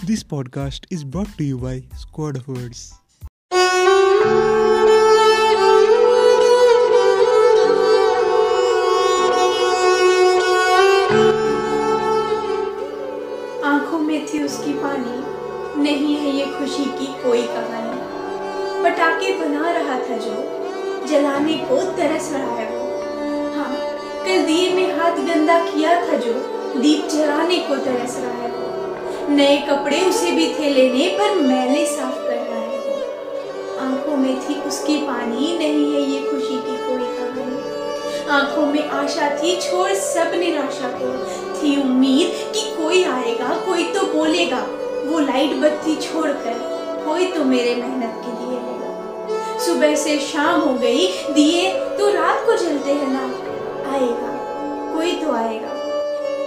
This podcast is brought to you by Squad of Words. आँखों में थी उसकी पानी। नहीं है ये खुशी की कोई कहानी। पटाखे बना रहा था जो, जलाने को तरस रहा है वो। हाँ कल में हाथ गंदा किया था जो, दीप जलाने को तरस रहा है वो। नए कपड़े उसे भी थे लेने, पर मैले साफ़ कर रहा है। आँखों में थी उसकी पानी, नहीं है ये खुशी की कोई कहानी। आँखों में आशा थी, छोड़ सब निराशा को। थी उम्मीद कि कोई आएगा, कोई तो बोलेगा, वो लाइट बत्ती छोड़कर, कोई तो मेरे मेहनत के होगा सुबह से शाम हो गई, दिए तो रात को जलते हैं ना। आएगा, कोई तो आएगा।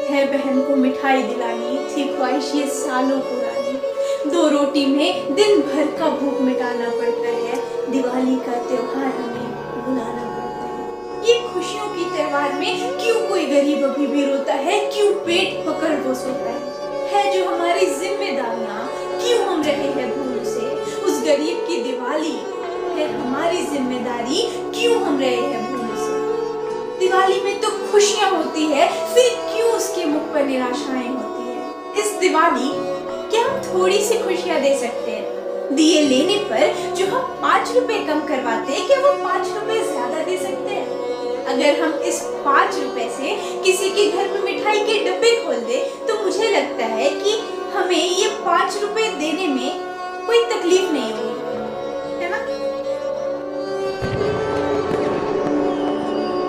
है बहन को मिठाई दिलानी थी ख्वाहिश, ये सालों पुरानी दो रोटी में दिन भर का भूख मिटाना पड़ता है। दिवाली का त्योहार हमें बुलाना पड़ता है। ये खुशियों की त्योहार में क्यों कोई गरीब अभी भी रोता है? क्यों पेट पकड़ वो सोता है? है जो हमारी जिम्मेदारियाँ, क्यों हम रहे हैं भूल से? उस गरीब की दिवाली है हमारी ज़िम्मेदारी, क्यों हम रहे हैं भूल से? दिवाली में तो खुशियाँ होती है, फिर क्यों उसके मुख पर निराशाएँ होती है इस दिवाली क्या हम थोड़ी सी खुशियाँ दे सकते हैं? दिए लेने पर जो हम पाँच रुपए कम करवाते हैं, क्या वो पाँच रुपए ज़्यादा दे सकते हैं? अगर हम इस पाँच रुपए से किसी के घर में मिठाई के डब्बे खोल दे